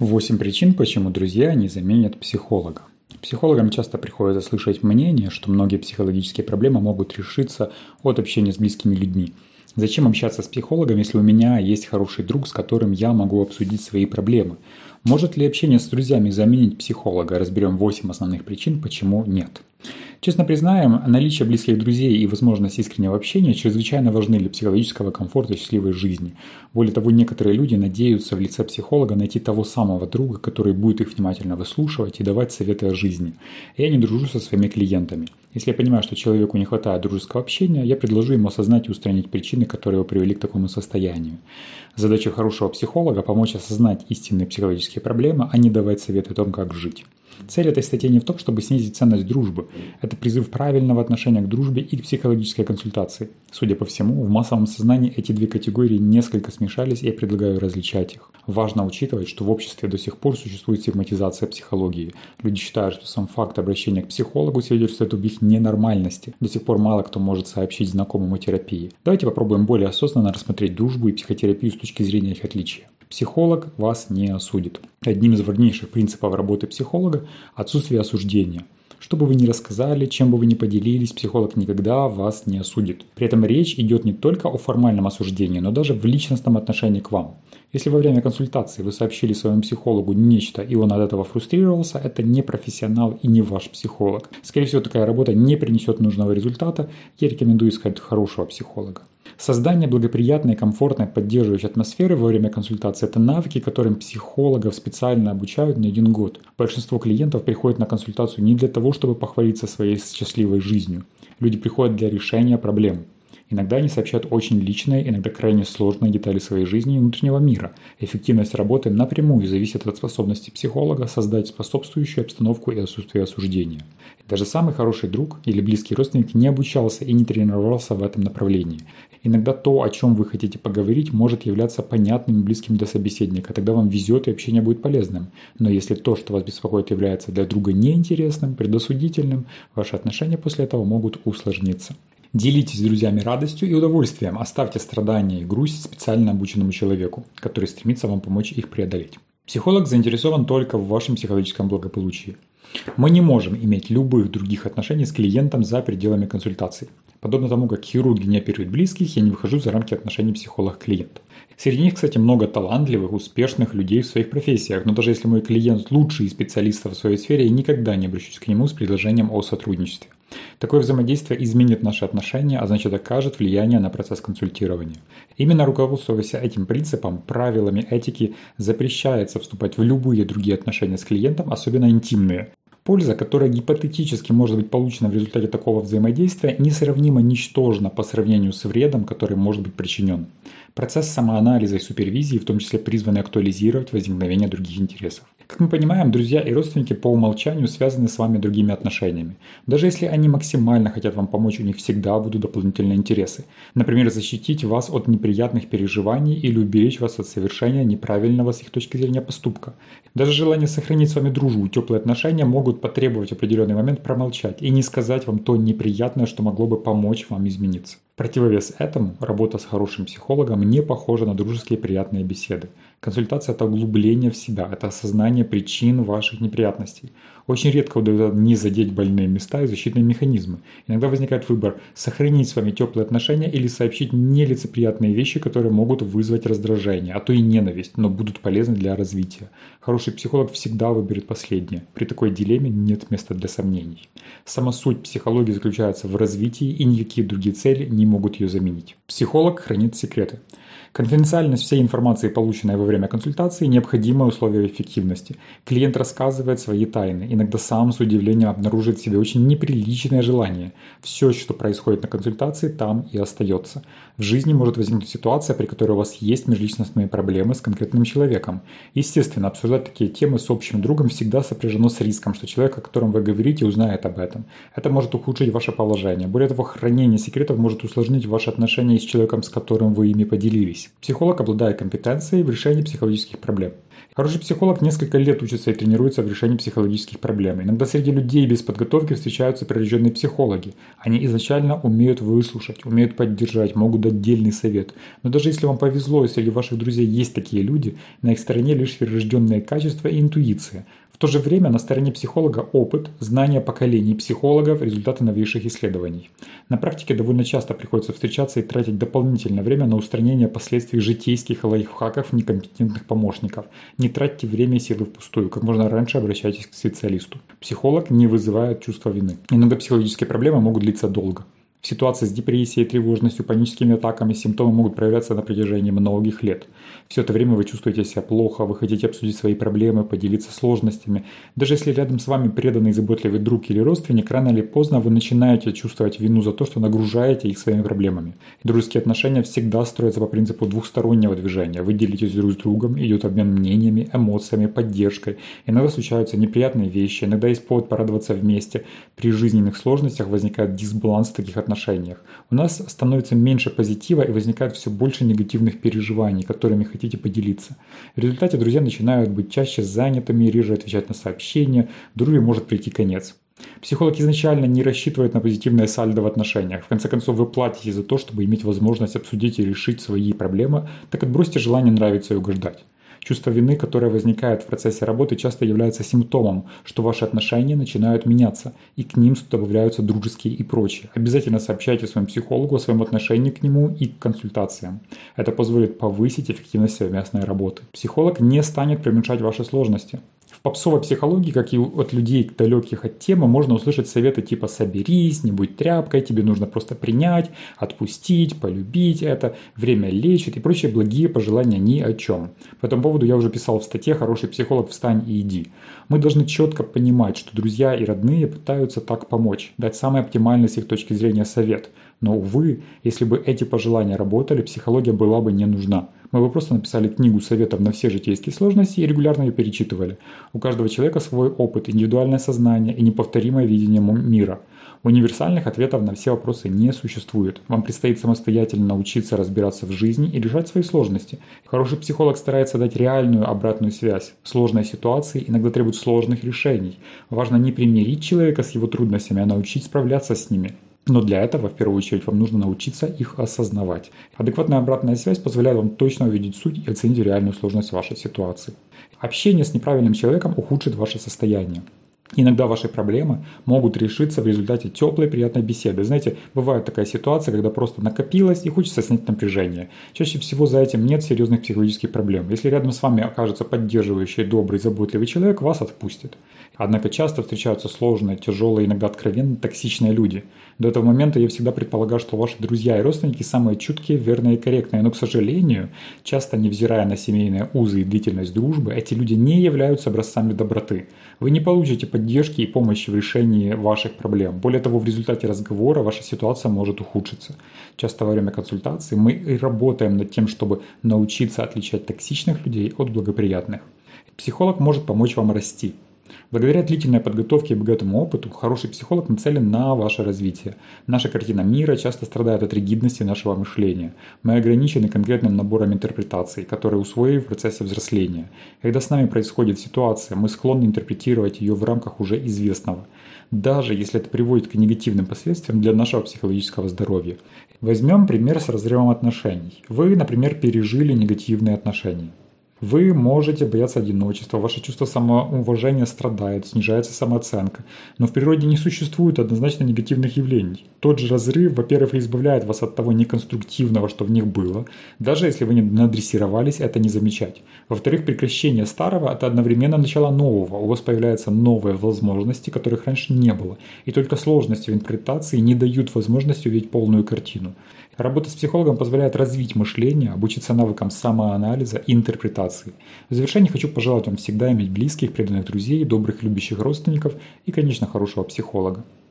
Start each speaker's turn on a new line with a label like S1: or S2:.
S1: Восемь причин, почему друзья не заменят психолога. Психологам часто приходится слышать мнение, что многие психологические проблемы могут решиться от общения с близкими людьми. Зачем общаться с психологом, если у меня есть хороший друг, с которым я могу обсудить свои проблемы? Может ли общение с друзьями заменить психолога? Разберем 8 основных причин, почему нет. Честно признаем, наличие близких друзей и возможность искреннего общения чрезвычайно важны для психологического комфорта и счастливой жизни. Более того, некоторые люди надеются в лице психолога найти того самого друга, который будет их внимательно выслушивать и давать советы о жизни. Я не дружу со своими клиентами. Если я понимаю, что человеку не хватает дружеского общения, я предложу ему осознать и устранить причины, которые его привели к такому состоянию. Задача хорошего психолога – помочь осознать истинные психологические проблемы, а не давать советы о том, как жить. Цель этой статьи не в том, чтобы снизить ценность дружбы. Это призыв правильного отношения к дружбе и к психологической консультации. Судя по всему, в массовом сознании эти две категории несколько смешались, и я предлагаю различать их. Важно учитывать, что в обществе до сих пор существует стигматизация психологии. Люди считают, что сам факт обращения к психологу свидетельствует об их ненормальности. До сих пор мало кто может сообщить знакомому терапии. Давайте попробуем более осознанно рассмотреть дружбу и психотерапию с точки зрения их отличия. Психолог вас не осудит. Одним из важнейших принципов работы психолога – отсутствие осуждения. Что бы вы ни рассказали, чем бы вы ни поделились, психолог никогда вас не осудит. При этом речь идет не только о формальном осуждении, но даже в личностном отношении к вам. Если во время консультации вы сообщили своему психологу нечто, и он от этого фрустрировался, это не профессионал и не ваш психолог. Скорее всего, такая работа не принесет нужного результата. Я рекомендую искать хорошего психолога. Создание благоприятной, комфортной, поддерживающей атмосферы во время консультации – это навыки, которым психологов специально обучают не один год. Большинство клиентов приходят на консультацию не для того, чтобы похвалиться своей счастливой жизнью. Люди приходят для решения проблем. Иногда они сообщают очень личные, иногда крайне сложные детали своей жизни и внутреннего мира. Эффективность работы напрямую зависит от способности психолога создать способствующую обстановку и отсутствие осуждения. Даже самый хороший друг или близкий родственник не обучался и не тренировался в этом направлении. Иногда то, о чем вы хотите поговорить, может являться понятным и близким для собеседника, тогда вам везет и общение будет полезным. Но если то, что вас беспокоит, является для друга неинтересным, предосудительным, ваши отношения после этого могут усложниться. Делитесь с друзьями радостью и удовольствием, оставьте страдания и грусть специально обученному человеку, который стремится вам помочь их преодолеть. Психолог заинтересован только в вашем психологическом благополучии. Мы не можем иметь любых других отношений с клиентом за пределами консультации. Подобно тому, как хирурги не оперируют близких, я не выхожу за рамки отношений психолог-клиент. Среди них, кстати, много талантливых, успешных людей в своих профессиях, но даже если мой клиент лучший специалист в своей сфере, я никогда не обращусь к нему с предложением о сотрудничестве. Такое взаимодействие изменит наши отношения, а значит окажет влияние на процесс консультирования. Именно руководствуясь этим принципом, правилами этики запрещается вступать в любые другие отношения с клиентом, особенно интимные. Польза, которая гипотетически может быть получена в результате такого взаимодействия, несравнимо ничтожна по сравнению с вредом, который может быть причинен. Процесс самоанализа и супервизии в том числе призваны актуализировать возникновение других интересов. Как мы понимаем, друзья и родственники по умолчанию связаны с вами другими отношениями. Даже если они максимально хотят вам помочь, у них всегда будут дополнительные интересы. Например, защитить вас от неприятных переживаний или уберечь вас от совершения неправильного с их точки зрения поступка. Даже желание сохранить с вами дружбу теплые отношения могут потребовать в определенный момент промолчать и не сказать вам то неприятное, что могло бы помочь вам измениться. Противовес этому, работа с хорошим психологом не похожа на дружеские приятные беседы. Консультация – это углубление в себя, это осознание причин ваших неприятностей. Очень редко удается не задеть больные места и защитные механизмы. Иногда возникает выбор – сохранить с вами теплые отношения или сообщить нелицеприятные вещи, которые могут вызвать раздражение, а то и ненависть, но будут полезны для развития. Хороший психолог всегда выберет последнее. При такой дилемме нет места для сомнений. Сама суть психологии заключается в развитии, и никакие другие цели не могут ее заменить. Психолог хранит секреты. Конфиденциальность всей информации, полученной во время консультации, необходимое условие эффективности. Клиент рассказывает свои тайны, иногда сам с удивлением обнаруживает в себе очень неприличное желание. Все, что происходит на консультации, там и остается. В жизни может возникнуть ситуация, при которой у вас есть межличностные проблемы с конкретным человеком. Естественно, обсуждать такие темы с общим другом всегда сопряжено с риском, что человек, о котором вы говорите, узнает об этом. Это может ухудшить ваше положение. Более того, хранение секретов может усложнить ваши отношения с человеком, с которым вы ими поделились. Психолог обладает компетенцией в решении решении психологических проблем. Хороший психолог несколько лет учится и тренируется в решении психологических проблем. Иногда среди людей без подготовки встречаются прирожденные психологи. Они изначально умеют выслушать, умеют поддержать, могут дать дельный совет. Но даже если вам повезло и среди ваших друзей есть такие люди, на их стороне лишь прирожденные качества и интуиция, то же время на стороне психолога опыт, знания поколений психологов, результаты новейших исследований. На практике довольно часто приходится встречаться и тратить дополнительное время на устранение последствий житейских лайфхаков некомпетентных помощников. Не тратьте время и силы впустую, как можно раньше обращайтесь к специалисту. Психолог не вызывает чувства вины. Иногда психологические проблемы могут длиться долго. В ситуации с депрессией, тревожностью, паническими атаками симптомы могут проявляться на протяжении многих лет. Все это время вы чувствуете себя плохо, вы хотите обсудить свои проблемы, поделиться сложностями. Даже если рядом с вами преданный заботливый друг или родственник, рано или поздно вы начинаете чувствовать вину за то, что нагружаете их своими проблемами. И дружеские отношения всегда строятся по принципу двухстороннего движения. Вы делитесь друг с другом, идет обмен мнениями, эмоциями, поддержкой. Иногда случаются неприятные вещи, иногда есть повод порадоваться вместе. При жизненных сложностях возникает дисбаланс таких отношениях отношениях. У нас становится меньше позитива и возникает все больше негативных переживаний, которыми хотите поделиться. В результате друзья начинают быть чаще занятыми, реже отвечать на сообщения, дружбе может прийти конец. Психолог изначально не рассчитывает на позитивное сальдо в отношениях. В конце концов, вы платите за то, чтобы иметь возможность обсудить и решить свои проблемы, так отбросьте желание нравиться и угождать. Чувство вины, которое возникает в процессе работы, часто является симптомом, что ваши отношения начинают меняться, и к ним добавляются дружеские и прочие. Обязательно сообщайте своему психологу о своем отношении к нему и к консультациям. Это позволит повысить эффективность совместной работы. Психолог не станет преуменьшать ваши сложности. В попсовой психологии, как и от людей далеких от темы, можно услышать советы типа «соберись», «не будь тряпкой», «тебе нужно просто принять», «отпустить», «полюбить это», «время лечит» и прочие благие пожелания ни о чем. По этому поводу я уже писал в статье «Хороший психолог, встань и иди». Мы должны четко понимать, что друзья и родные пытаются так помочь, дать самый оптимальный с их точки зрения совет. Но, увы, если бы эти пожелания работали, психология была бы не нужна. Мы бы просто написали книгу советов на все житейские сложности и регулярно ее перечитывали. У каждого человека свой опыт, индивидуальное сознание и неповторимое видение мира. Универсальных ответов на все вопросы не существует. Вам предстоит самостоятельно научиться разбираться в жизни и решать свои сложности. Хороший психолог старается дать реальную обратную связь. Сложные ситуации иногда требуют сложных решений. Важно не примирить человека с его трудностями, а научить справляться с ними. Но для этого, в первую очередь, вам нужно научиться их осознавать. Адекватная обратная связь позволяет вам точно увидеть суть и оценить реальную сложность вашей ситуации. Общение с неправильным человеком ухудшит ваше состояние. Иногда ваши проблемы могут решиться в результате теплой, приятной беседы. Знаете, бывает такая ситуация, когда просто накопилось и хочется снять напряжение. Чаще всего за этим нет серьезных психологических проблем. Если рядом с вами окажется поддерживающий, добрый, заботливый человек, вас отпустит. Однако часто встречаются сложные, тяжелые, иногда откровенно токсичные люди. До этого момента я всегда предполагал, что ваши друзья и родственники самые чуткие, верные и корректные. Но, к сожалению, часто невзирая на семейные узы и длительность дружбы, эти люди не являются образцами доброты. Вы не получите поддержки и помощи в решении ваших проблем. Более того, в результате разговора ваша ситуация может ухудшиться. Часто во время консультации мы и работаем над тем, чтобы научиться отличать токсичных людей от благоприятных. Психолог может помочь вам расти. Благодаря длительной подготовке и богатому опыту, хороший психолог нацелен на ваше развитие. Наша картина мира часто страдает от ригидности нашего мышления. Мы ограничены конкретным набором интерпретаций, которые усвоили в процессе взросления. Когда с нами происходит ситуация, мы склонны интерпретировать ее в рамках уже известного даже если это приводит к негативным последствиям для нашего психологического здоровья. Возьмем пример с разрывом отношений. Вы, например, пережили негативные отношения. Вы можете бояться одиночества, ваше чувство самоуважения страдает, снижается самооценка. Но в природе не существует однозначно негативных явлений. Тот же разрыв, во-первых, избавляет вас от того неконструктивного, что в них было. Даже если вы не надрессировались, это не замечать. Во-вторых, прекращение старого – это одновременно начало нового. У вас появляются новые возможности, которых раньше не было. И только сложности в интерпретации не дают возможности увидеть полную картину. Работа с психологом позволяет развить мышление, обучиться навыкам самоанализа и интерпретации. В завершение хочу пожелать вам всегда иметь близких, преданных друзей, добрых, любящих родственников и, конечно, хорошего психолога.